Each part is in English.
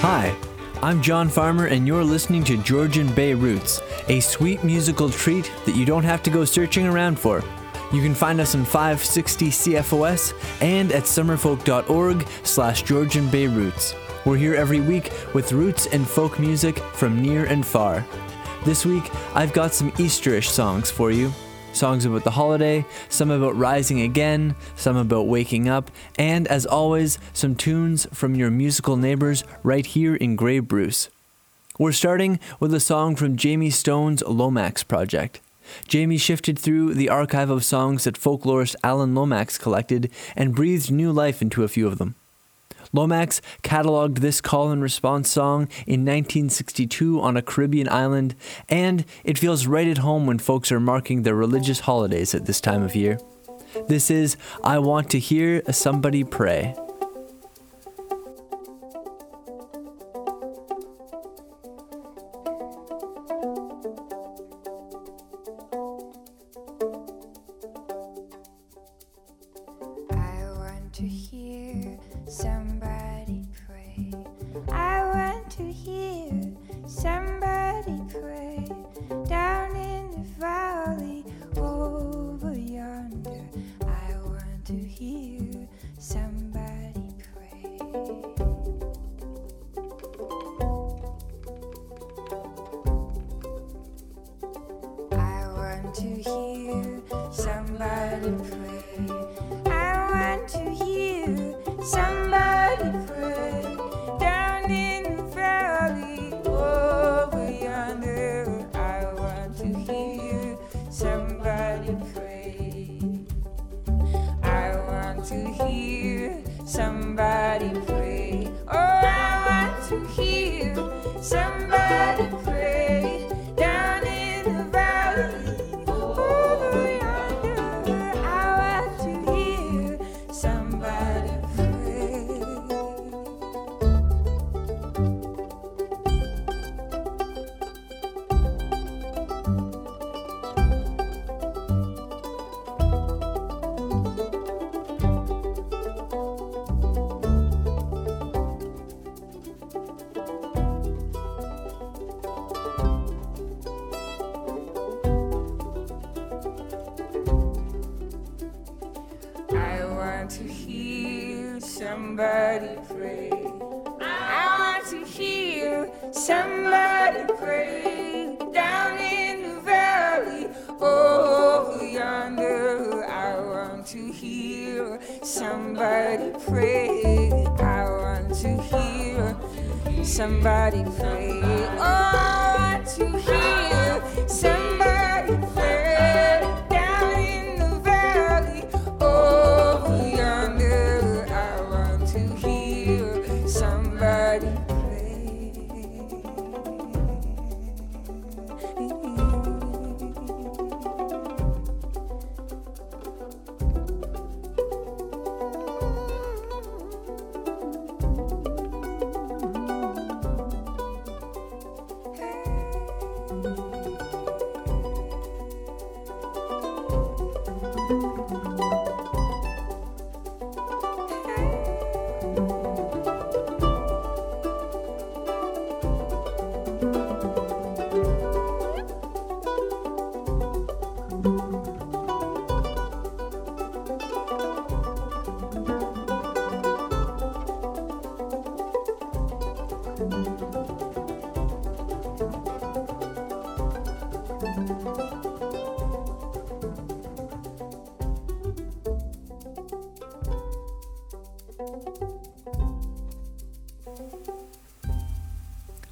Hi, I'm John Farmer, and you're listening to Georgian Bay Roots, a sweet musical treat that you don't have to go searching around for. You can find us on 560 CFOS and at summerfolk.org slash Georgian Bay Roots. We're here every week with roots and folk music from near and far. This week, I've got some Easterish songs for you. Songs about the holiday, some about rising again, some about waking up, and as always, some tunes from your musical neighbors right here in Grey Bruce. We're starting with a song from Jayme Stone's Lomax project. Jayme shifted through the archive of songs that folklorist Alan Lomax collected and breathed new life into a few of them. Lomax cataloged this call and response song in 1962 on a Caribbean island, and it feels right at home when folks are marking their religious holidays at this time of year. This is I Want to Hear Somebody Pray.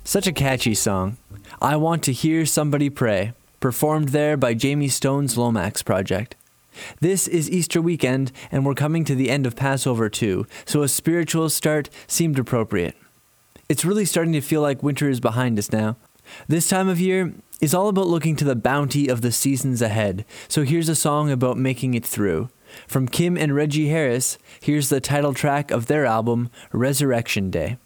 Such a catchy song. I Want to Hear Somebody Pray, performed there by Jayme Stone's Lomax Project. This is Easter weekend, and we're coming to the end of Passover too, so a spiritual start seemed appropriate. It's really starting to feel like winter is behind us now. This time of year is all about looking to the bounty of the seasons ahead, so here's a song about making it through. From Kim and Reggie Harris, here's the title track of their album, Resurrection Day.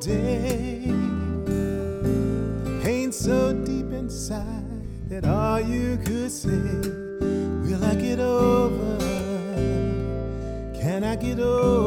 day. Pain so deep inside that all you could say, Will I get over? Can I get over?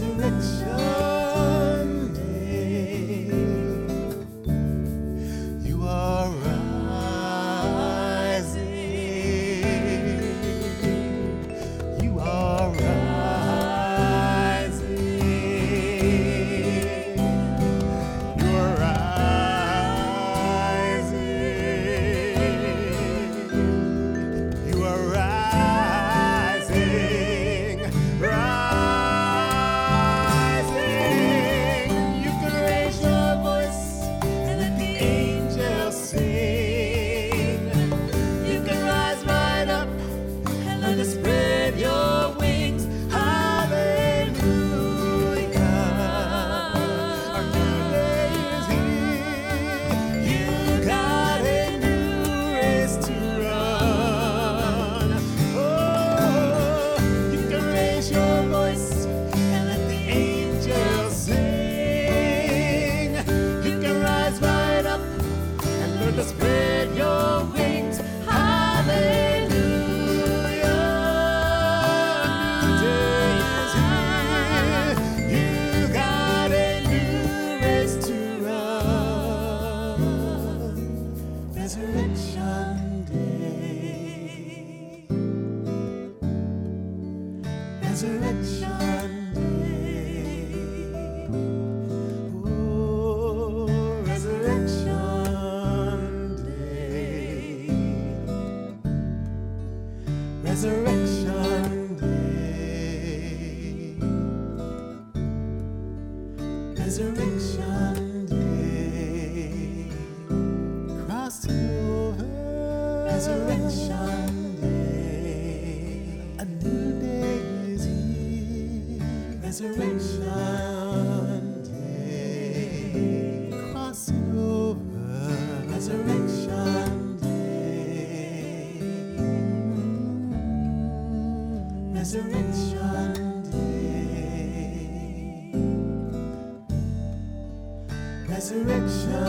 resurrection. resurrection day. A new day is here. Resurrection day. Crossing over. Resurrection day. Resurrection day. Resurrection.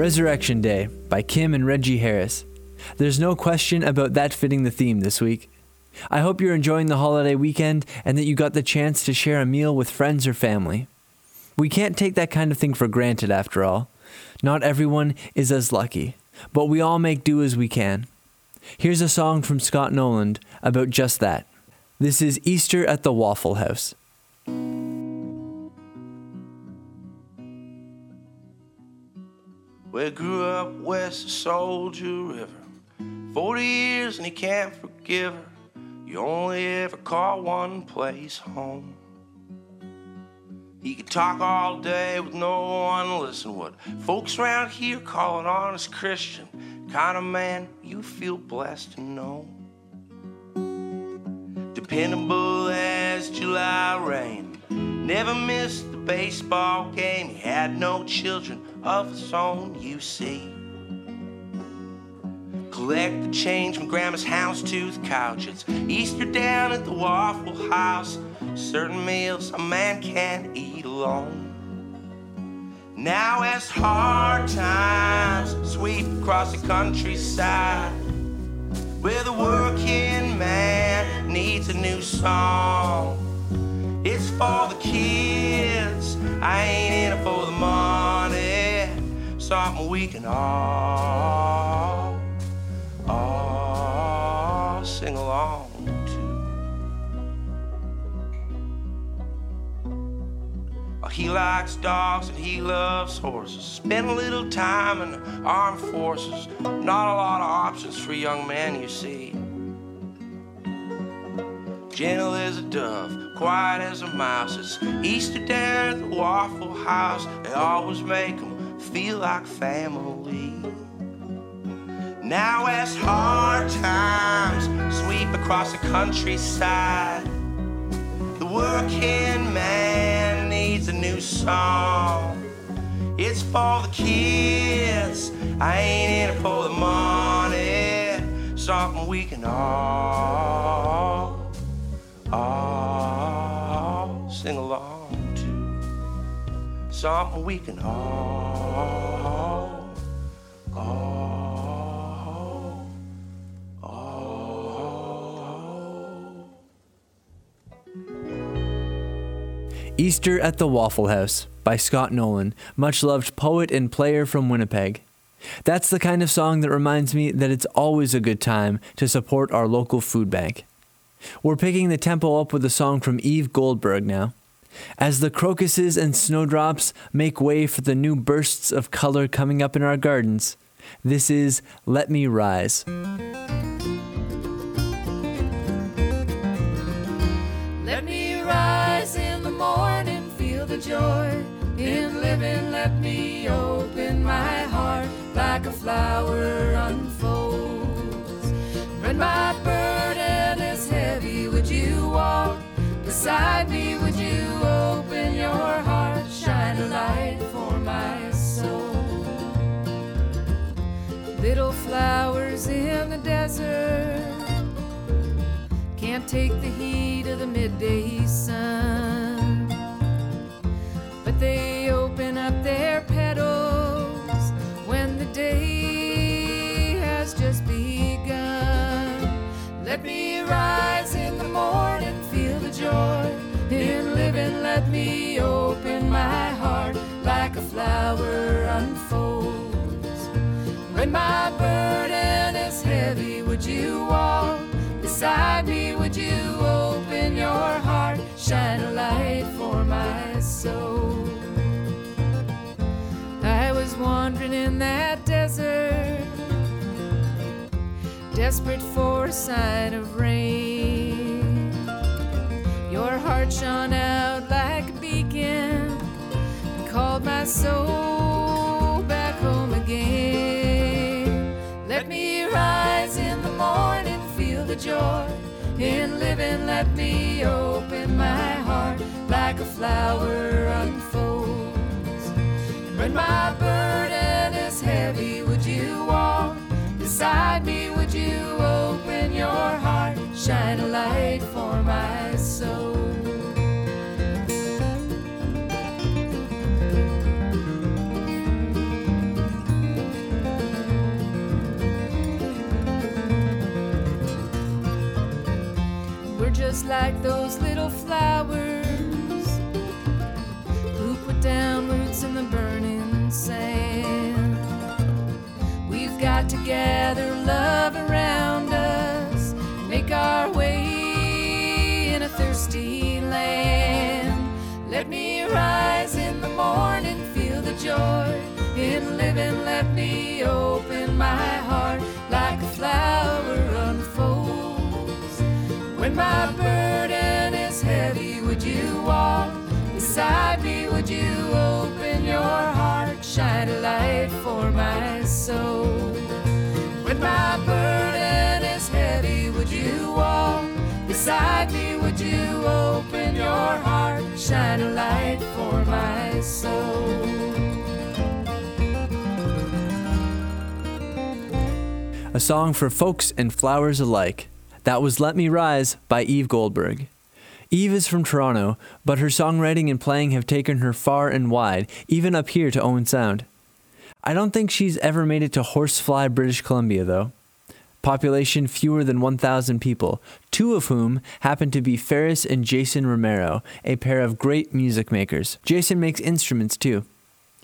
Resurrection Day by Kim and Reggie Harris. There's no question about that fitting the theme this week. I hope you're enjoying the holiday weekend and that you got the chance to share a meal with friends or family. We can't take that kind of thing for granted, after all. Not everyone is as lucky, but we all make do as we can. Here's a song from Scott Nolan about just that. This is Easter at the Waffle House. We grew up west of Soldier River. 40 years and he can't forgive her. You only ever call one place home. He could talk all day with no one to listen. What folks around here call an honest Christian. Kind of man you feel blessed to know. Dependable as July rain. Never missed the baseball game. He had no children of his own, you see. Collect the change from grandma's house houndstooth couch. It's Easter down at the Waffle House. Certain meals a man can't eat alone. Now as hard times sweep across the countryside, where the working man needs a new song. I ain't in it for the money. Something we can all, all sing along to. He likes dogs and he loves horses. Spend a little time in the armed forces. Not a lot of options for a young man, you see. Gentle as a dove, quiet as a mouse. It's Easter down at the Waffle House. They always make them feel like family. Now, as hard times sweep across the countryside, the working man needs a new song. It's for the kids. I ain't in it for the money. Something we can all, all We can all. Easter at the Waffle House by Scott Nolan, much loved poet and player from Winnipeg. That's the kind of song that reminds me that it's always a good time to support our local food bank. We're picking the tempo up with a song from Eve Goldberg now. As the crocuses and snowdrops make way for the new bursts of color coming up in our gardens, this is Let Me Rise. Let me rise in the morning, feel the joy in living. Let me open my heart like a flower unfolds. My flowers in the desert can't take the heat of the midday sun. But they open up their petals when the day has just begun. Let me rise in the morning, feel the joy in living. Let me open my heart like a flower unfolds. When my burden is heavy, would you walk beside me? Would you open your heart, shine a light for my soul? I was wandering in that desert, desperate for a sign of rain. Your heart shone out like a beacon and called my soul the joy in living. Let me open my heart like a flower unfolds. When my burden is heavy, would you walk beside me? Would you open your heart, shine a light for my soul? Just like those little flowers who put flowers in the burning sand. We've got to gather love around us, make our way in a thirsty land. Let me rise in the morning, feel the joy in living. Let me open my heart like a flower. My burden is heavy, would you walk beside me? Would you open your heart, shine a light for my soul? When my burden is heavy, would you walk beside me? Would you open your heart, shine a light for my soul? A song for folks and flowers alike. That was Let Me Rise by Eve Goldberg. Eve is from Toronto, but her songwriting and playing have taken her far and wide, even up here to Owen Sound. I don't think she's ever made it to Horsefly, British Columbia, though. Population fewer than 1,000 people, two of whom happen to be Pharis and Jason Romero, a pair of great music makers. Jason makes instruments too.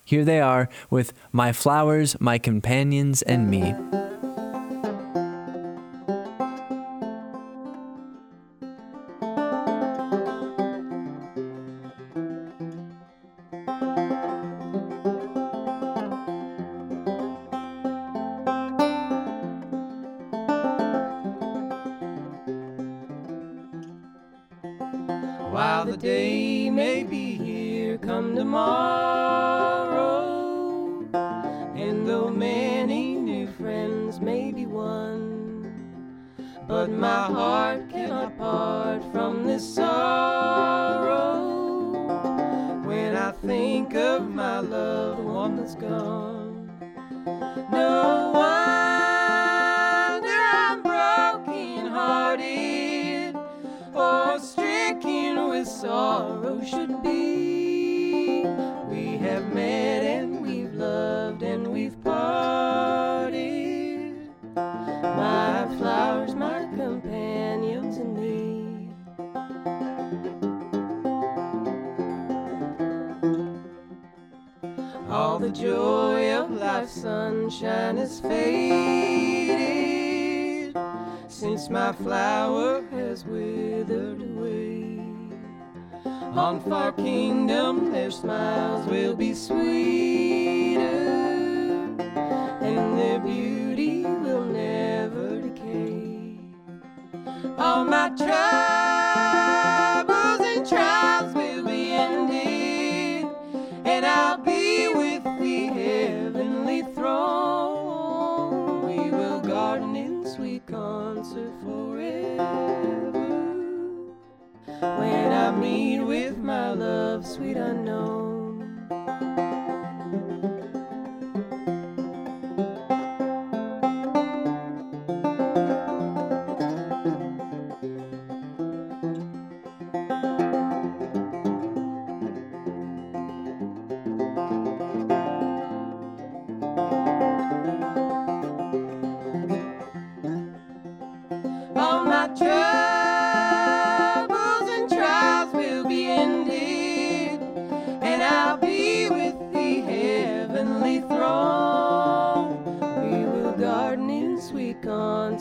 Here they are with My Flowers, My Companions, and Me. But my heart cannot part from this sorrow. When I think of my loved one that's gone, no wonder I'm broken hearted or stricken with sorrow should be. We have met the joy of life's sunshine has faded since my flower has withered away. On far kingdom, their smiles will be sweeter, and their beauty will never decay. All my troubles with my love, sweet unknown.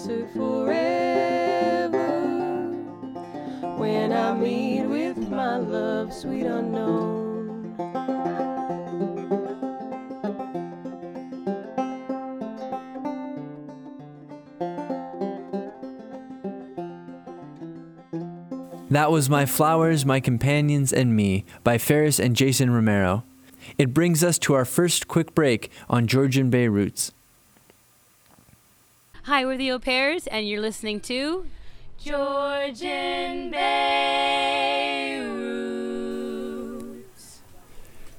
Forever. When I meet with my love, sweet unknown. That was My Flowers, My Companions, and Me by Pharis and Jason Romero. It brings us to our first quick break on Georgian Bay Roots. Hi, we're the Au Pairs, and you're listening to Georgian Roots.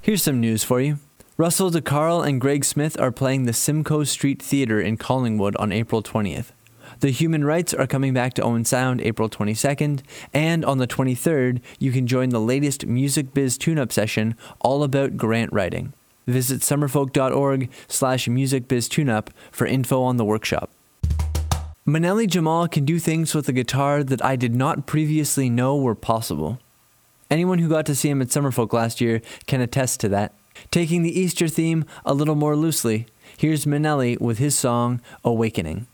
Here's some news for you. Russell deCarle and Greg Smith are playing the Simcoe Street Theater in Collingwood on April 20th. The Human Rights are coming back to Owen Sound April 22nd, and on the 23rd, you can join the latest Music Biz tune-up session all about grant writing. Visit summerfolk.org slash musicbiztuneup for info on the workshop. Manelli Jamal can do things with a guitar that I did not previously know were possible. Anyone who got to see him at Summerfolk last year can attest to that. Taking the Easter theme a little more loosely, here's Manelli with his song Awakening.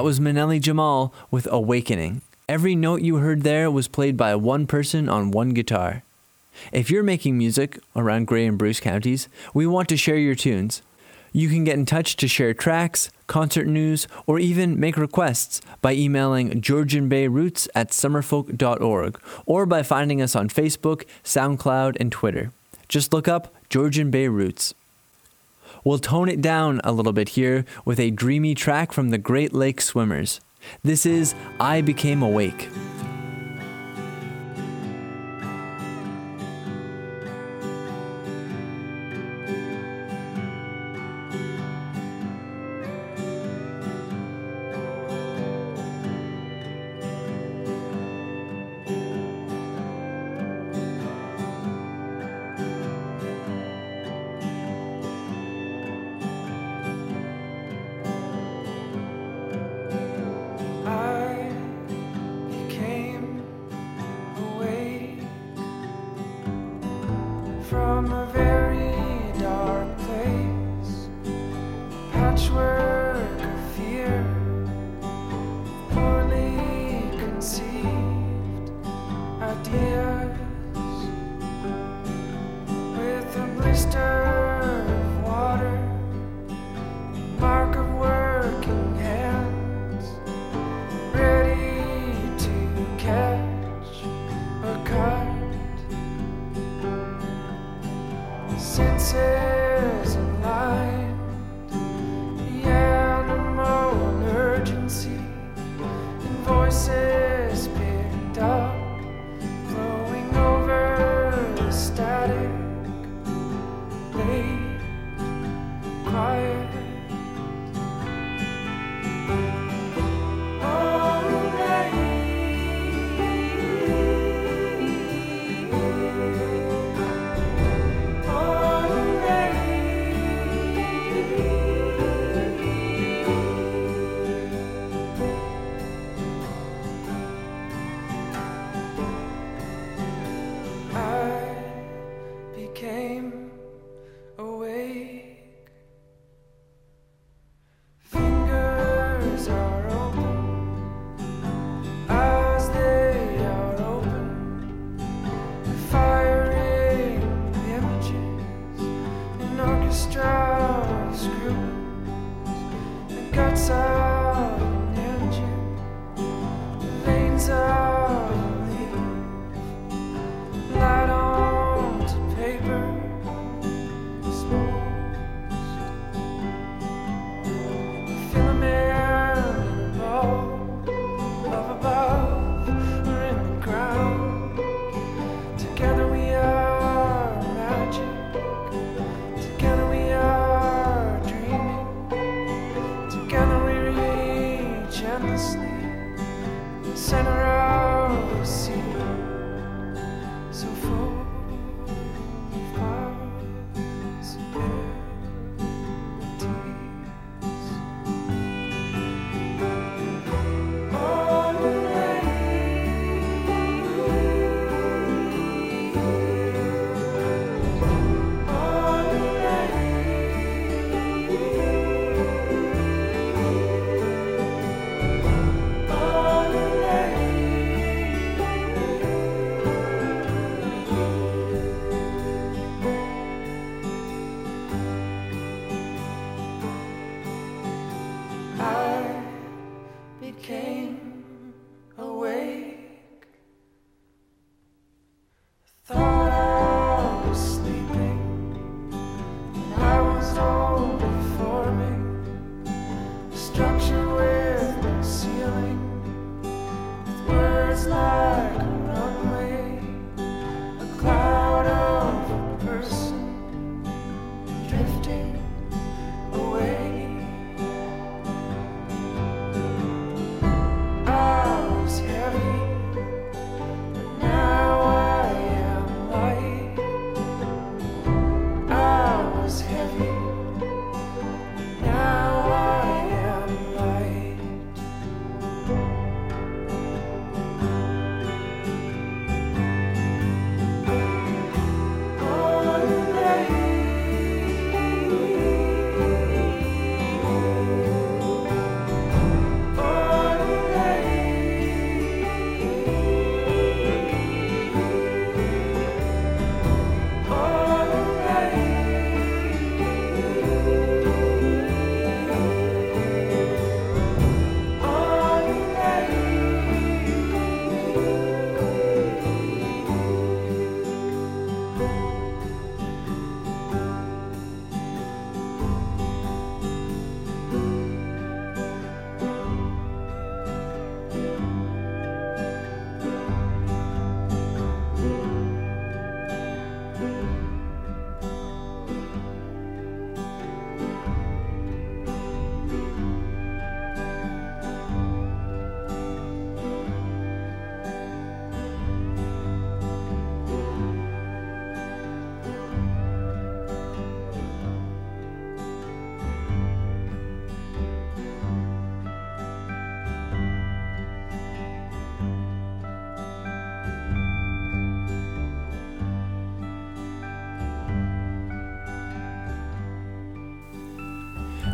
That was Manelli Jamal with Awakening. Every note you heard there was played by one person on one guitar. If you're making music around Grey and Bruce counties, we want to share your tunes. You can get in touch to share tracks, concert news, or even make requests by emailing georgianbayroots at summerfolk.org or by finding us on Facebook, SoundCloud, and Twitter. Just look up Georgian Bay Roots. We'll tone it down a little bit here with a dreamy track from the Great Lake Swimmers. This is I Became Awake.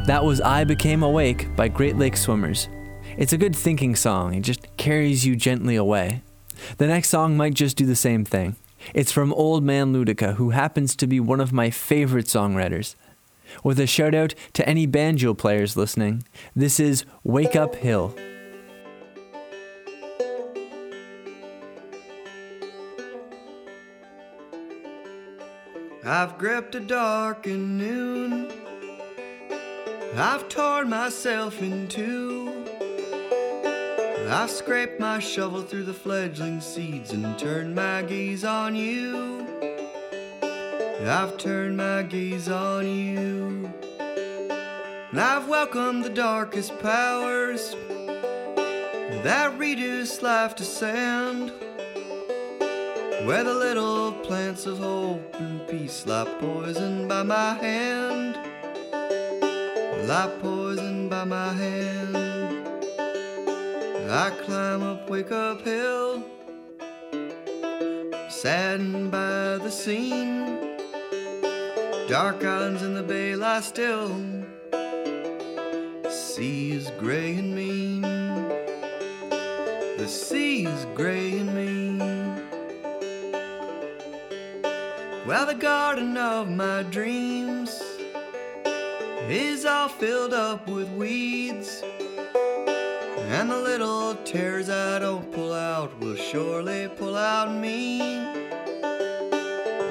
That was I Became Awake by Great Lake Swimmers. It's a good thinking song, it just carries you gently away. The next song might just do the same thing. It's from Old Man Luedecke, who happens to be one of my favorite songwriters. With a shout out to any banjo players listening, this is Wake Up Hill. I've gripped a dark and noon. I've torn myself in two. I've scraped my shovel through the fledgling seeds and turned my gaze on you. I've turned my gaze on you. And I've welcomed the darkest powers that reduce life to sand. Where the little plants of hope and peace lie poisoned by my hand, lie poisoned by my hand. I climb up, wake up hill, saddened by the scene. Dark islands in the bay lie still, The sea is gray and mean. The sea is gray and mean. Well, the garden of my dreams is all filled up with weeds. And the little tears I don't pull out will surely pull out me.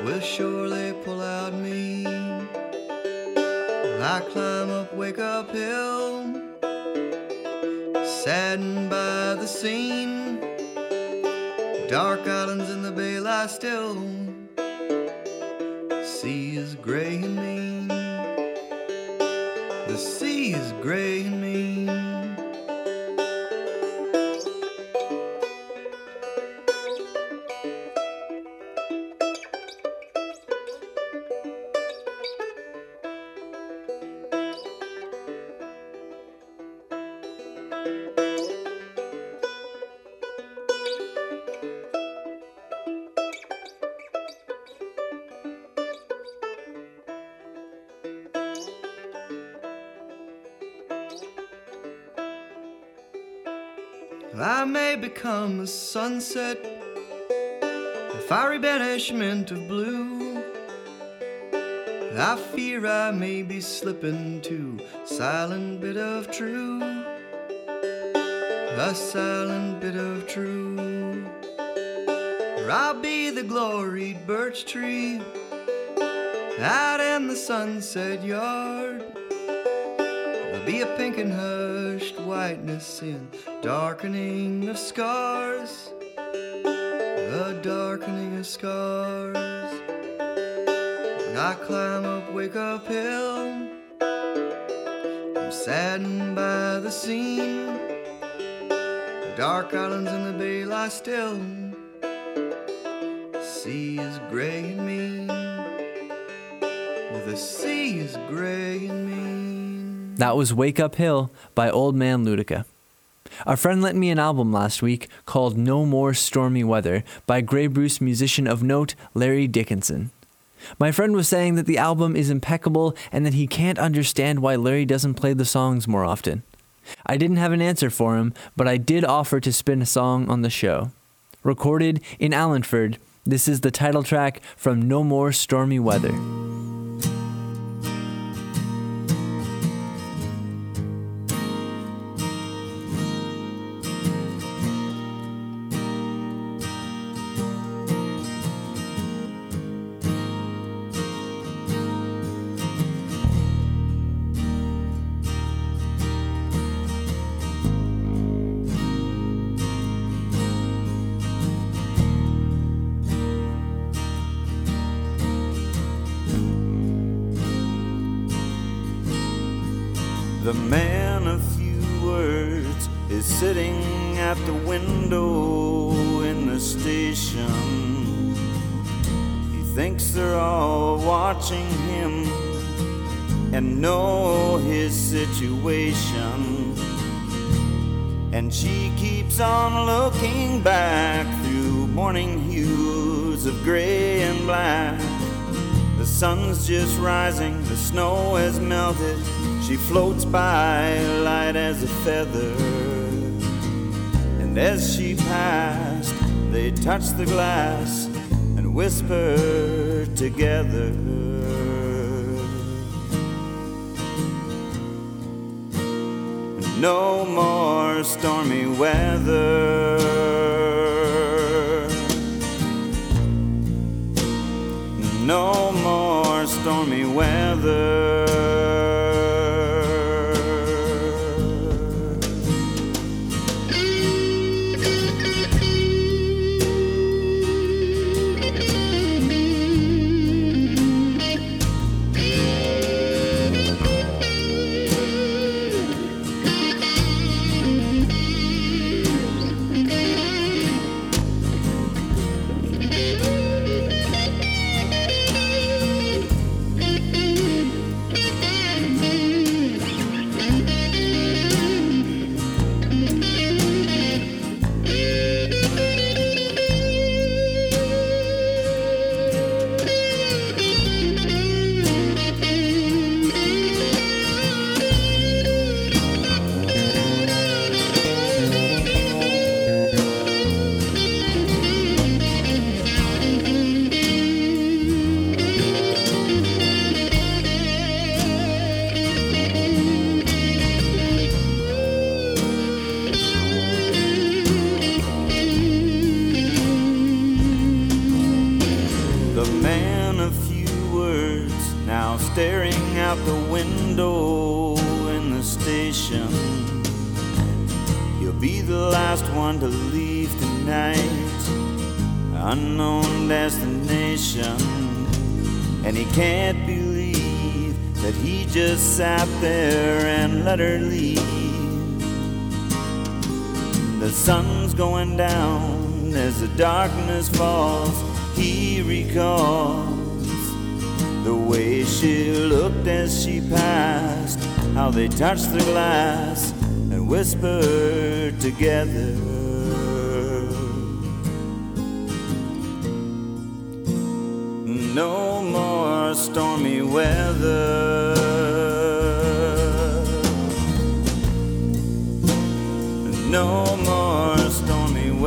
Will surely pull out me. I climb up, wake up hill, saddened by the scene. Dark islands in the bay lie still sea is gray and mean. Is gray and mean. A sunset, a fiery banishment of blue. I fear I may be slipping to silent bit of true, a silent bit of true. Or I'll be the gloried birch tree out in the sunset yard. There'll be a pink and whiteness in darkening of scars, a darkening of scars. When I climb up, wake up hill, I'm saddened by the scene. The dark islands in the bay lie still. The Sea is gray and mean. The sea is gray. That was Wake Up Hill by Old Man Luedecke. Our friend lent me an album last week called No More Stormy Weather by Grey Bruce musician of note Larry Dickinson. My friend was saying that the album is impeccable and that he can't understand why Larry doesn't play the songs more often. I didn't have an answer for him, but I did offer to spin a song on the show. Recorded in Allenford, this is the title track from No More Stormy Weather. The glass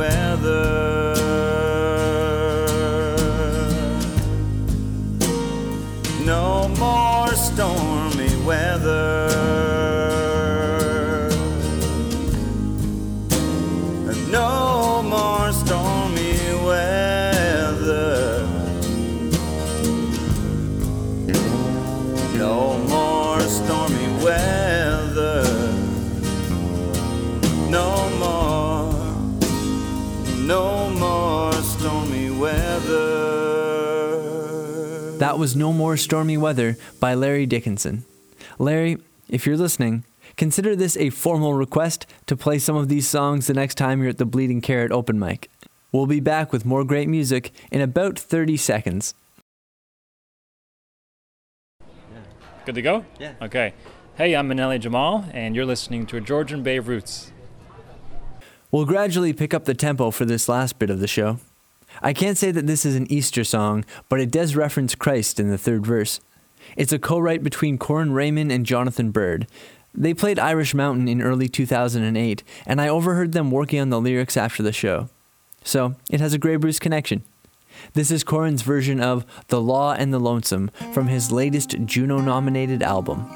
weather. That was No More Stormy Weather by Larry Dickinson. Larry, if you're listening, consider this a formal request to play some of these songs the next time you're at the Bleeding Carrot open mic. We'll be back with more great music in about 30 seconds. Good to go? Yeah. Okay. Hey, I'm Manelli Jamal, and you're listening to Georgian Bay Roots. We'll gradually pick up the tempo for this last bit of the show. I can't say that this is an Easter song, but it does reference Christ in the third verse. It's a co write between Corin Raymond and Jonathan Byrd. They played Irish Mountain in early 2008, and I overheard them working on the lyrics after the show. So it has a Grey Bruce connection. This is Corin's version of The Law and the Lonesome from his latest Juno nominated album.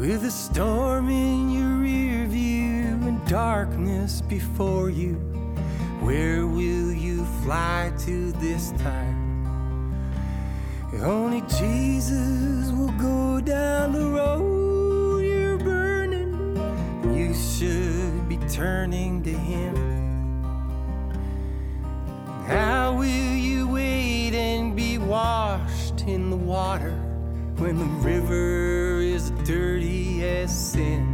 With a storm in your rear view and darkness before you, where will you fly to this time? Only Jesus will go down the road you're burning. You should be turning to Him. How will you wait and be washed in the water when the river is dirty as sin.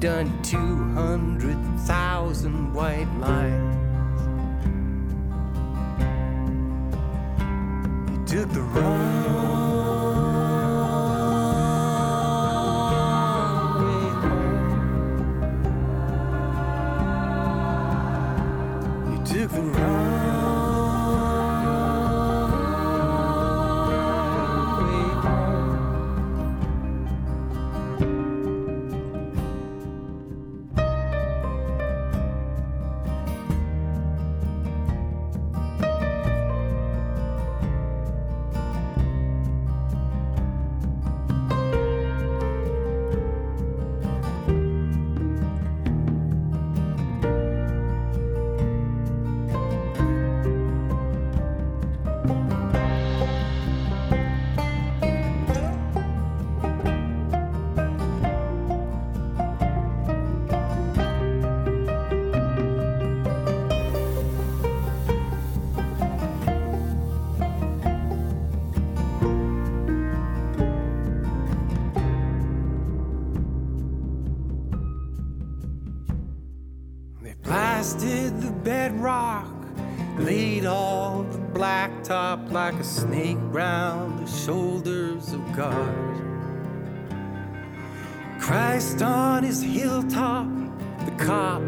Done 200,000 white lines. Bedrock, laid all the blacktop like a snake round the shoulders of God. Christ on his hilltop, the cop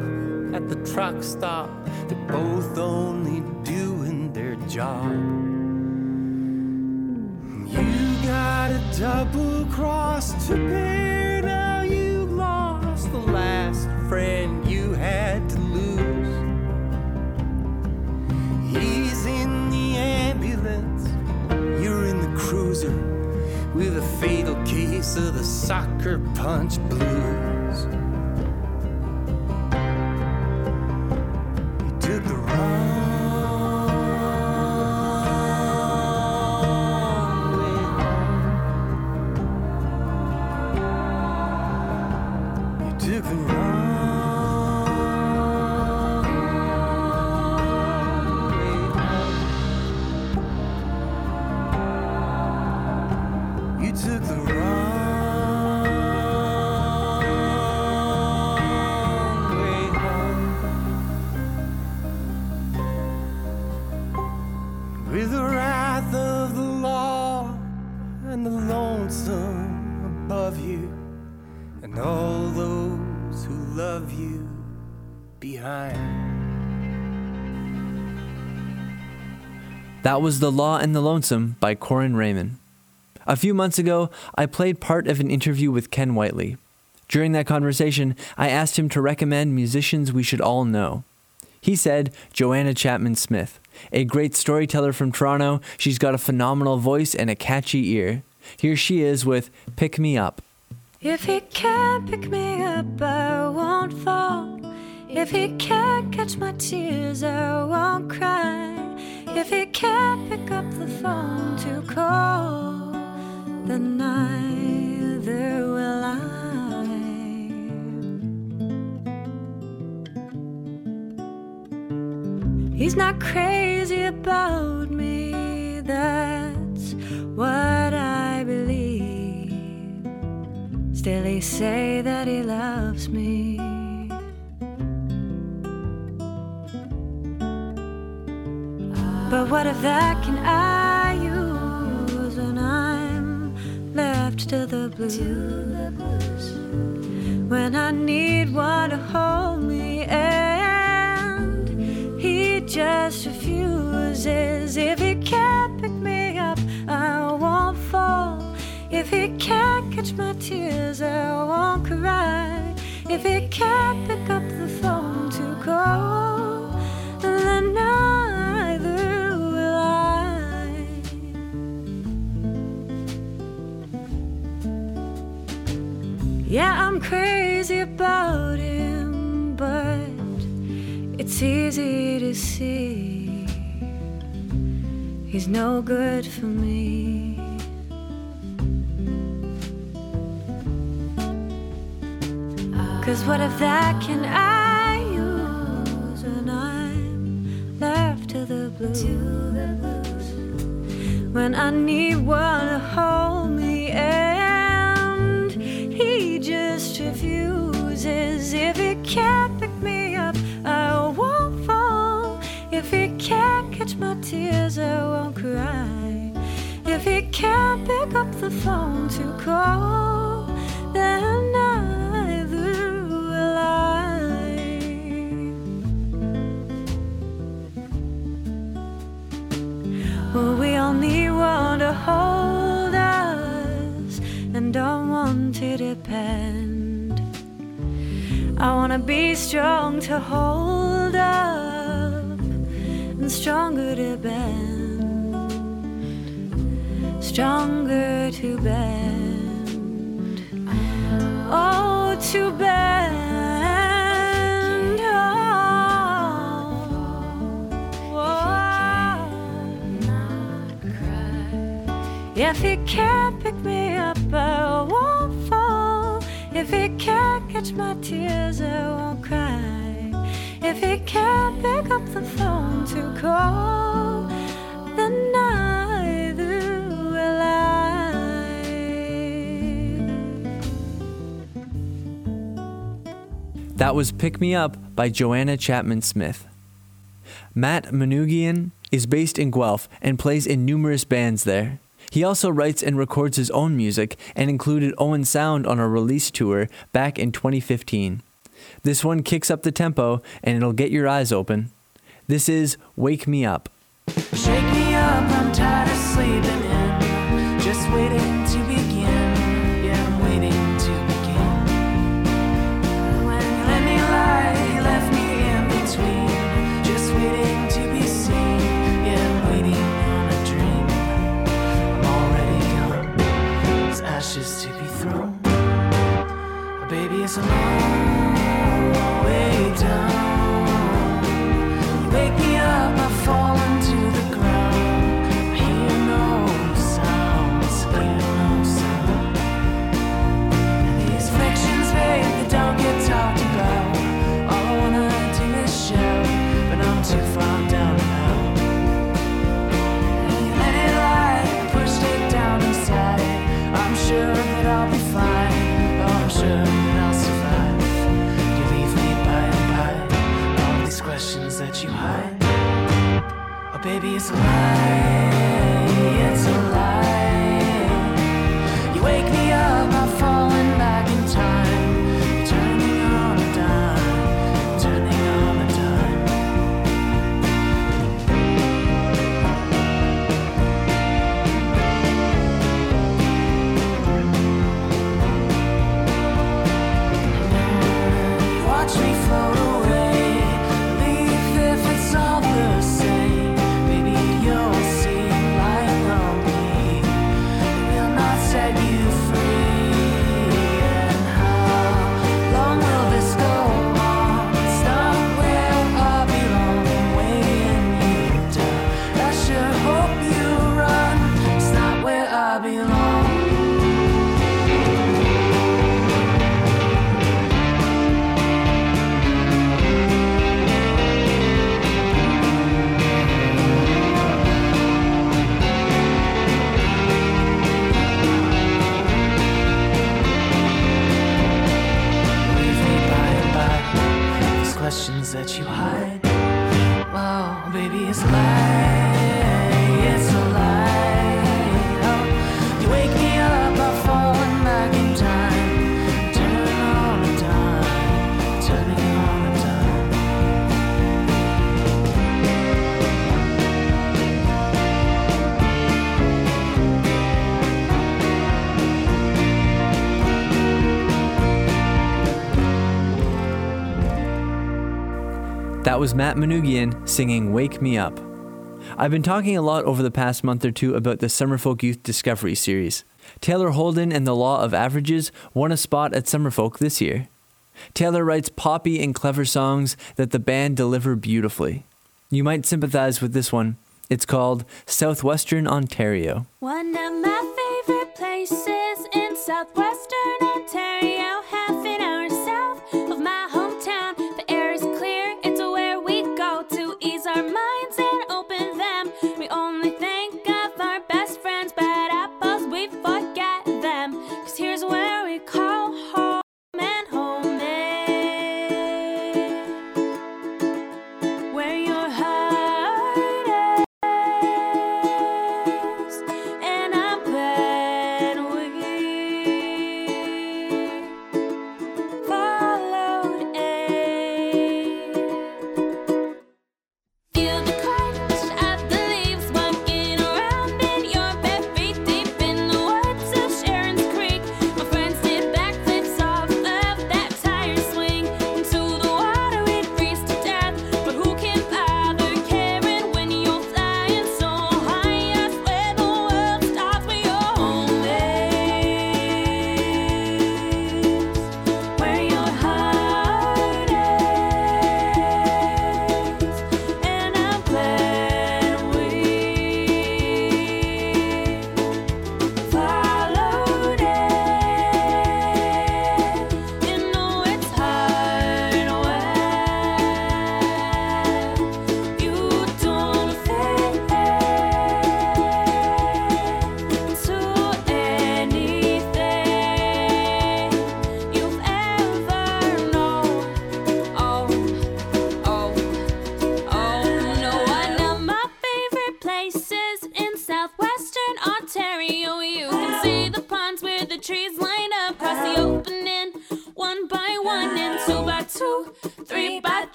at the truck stop, they're both only doing their job. You got a double cross to bear. Case of the soccer punch blues. That was The Law and the Lonesome by Corin Raymond. A few months ago, I played part of an interview with Ken Whiteley. During that conversation, I asked him to recommend musicians we should all know. He said Joanna Chapman Smith, a great storyteller from Toronto. She's got a phenomenal voice and a catchy ear. Here she is with Pick Me Up. If he can't pick me up, I won't fall. If he can't catch my tears, I won't cry. If he can't pick up the phone to call, then neither will I. He's not crazy about me, that's what I believe. Still, he say that he loves me. But what of that can I use when I'm left to the blues? When I need one to hold me and he just refuses. If he can't pick me up, I won't fall. If he can't catch my tears, I won't cry. If he can't pick up the phone about him, but it's easy to see he's no good for me. Cause what if that can I use when I'm left to the blues? When I need one to hold me and he just refuses. If he can't pick me up, I won't fall. If he can't catch my tears, I won't cry. If he can't pick up the phone to call, then neither will I. Well, we all need one to hold us and don't want to depend. I wanna be strong to hold up and stronger to bend, stronger to bend. Oh, to bend. Oh, oh. If he can't pick me up, I won't fall. If he can't catch my tears, I won't cry. If he can't pick up the phone to call, then neither will I. That was Pick Me Up by Joanna Chapman Smith. Matt Manugian is based in Guelph and plays in numerous bands there. He also writes and records his own music and included Owen Sound on a release tour back in 2015. This one kicks up the tempo and it'll get your eyes open. This is Wake Me Up. Maybe it's alive. Was Matt Manugian singing Wake Me Up. I've been talking a lot over the past month or two about the Summerfolk Youth Discovery Series. Taylor Holden and the Law of Averages won a spot at Summerfolk this year. Taylor writes poppy and clever songs that the band deliver beautifully. You might sympathize with this one. It's called Southwestern Ontario. One of my favorite places in southwestern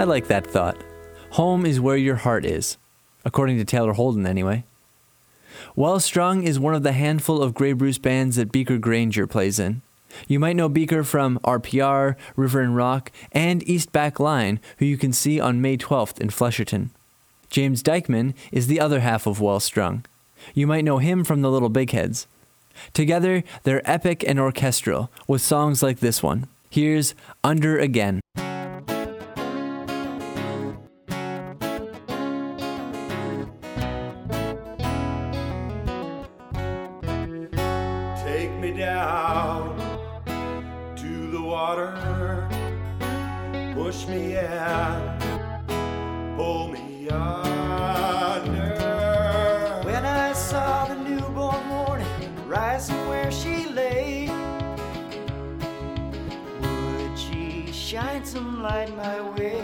I like that thought. Home is where your heart is, according to Taylor Holden, anyway. Well Strung is one of the handful of Grey Bruce bands that Beaker Granger plays in. You might know Beaker from RPR, River and Rock, and East Back Line, who you can see on May 12th in Flesherton. James Dykeman is the other half of Well Strung. You might know him from the Little Big Heads. Together, they're epic and orchestral, with songs like this one. Here's Under Again. Down to the water. Push me in. Pull me under. When I saw the newborn morning rising where she lay, would she shine some light my way?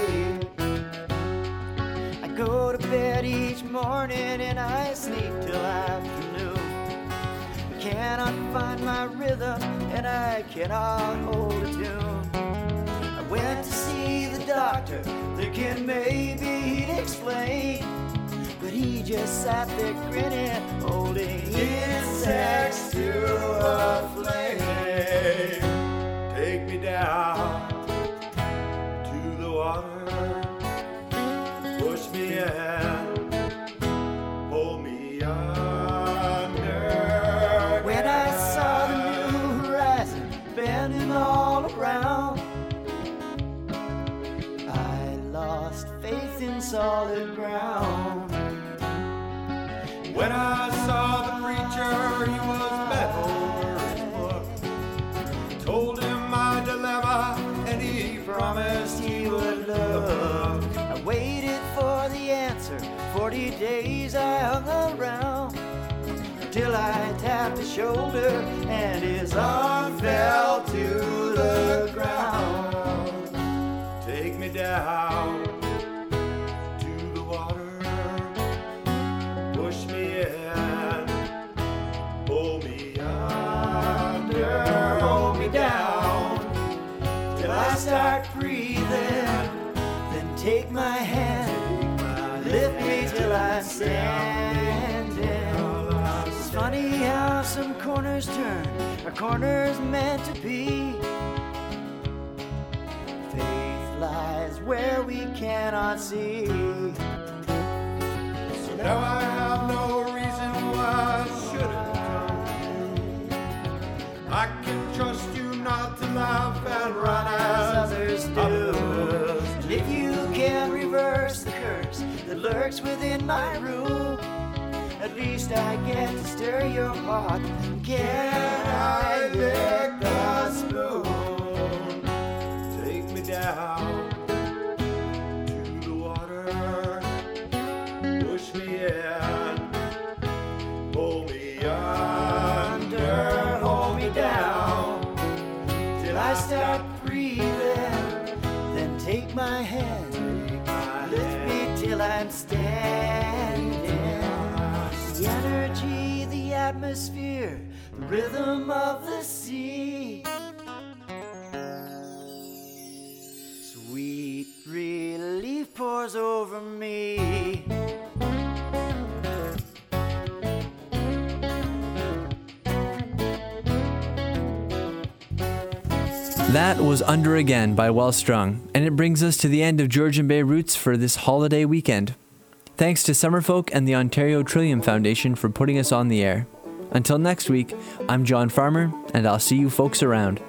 I go to bed each morning and I sleep till afternoon. Cannot find my rhythm and I cannot hold a tune. I went to see the doctor, thinking maybe he'd explain. But he just sat there grinning, holding insects to a flame. Take me down When I saw the preacher, he was bent over his book. Told him my dilemma, and he promised he would look. I waited for the answer. Forty days I hung around till I tapped his shoulder and his arm fell to the ground. Take me down start breathing. Then take my hand, lift me till I stand. It's funny how some corners turn, a corner's meant to be. Faith lies where we cannot see. So now I have no reason why I shouldn't come. I can trust you not to laugh and run as lurks within my room, at least I get to stir your heart. Can I lick the spoon? Atmosphere, the rhythm of the sea. Sweet relief pours over me. That was Under Again by Well Strung, and it brings us to the end of Georgian Bay Roots for this holiday weekend. Thanks to Summerfolk and the Ontario Trillium Foundation for putting us on the air. Until next week, I'm John Farmer, and I'll see you folks around.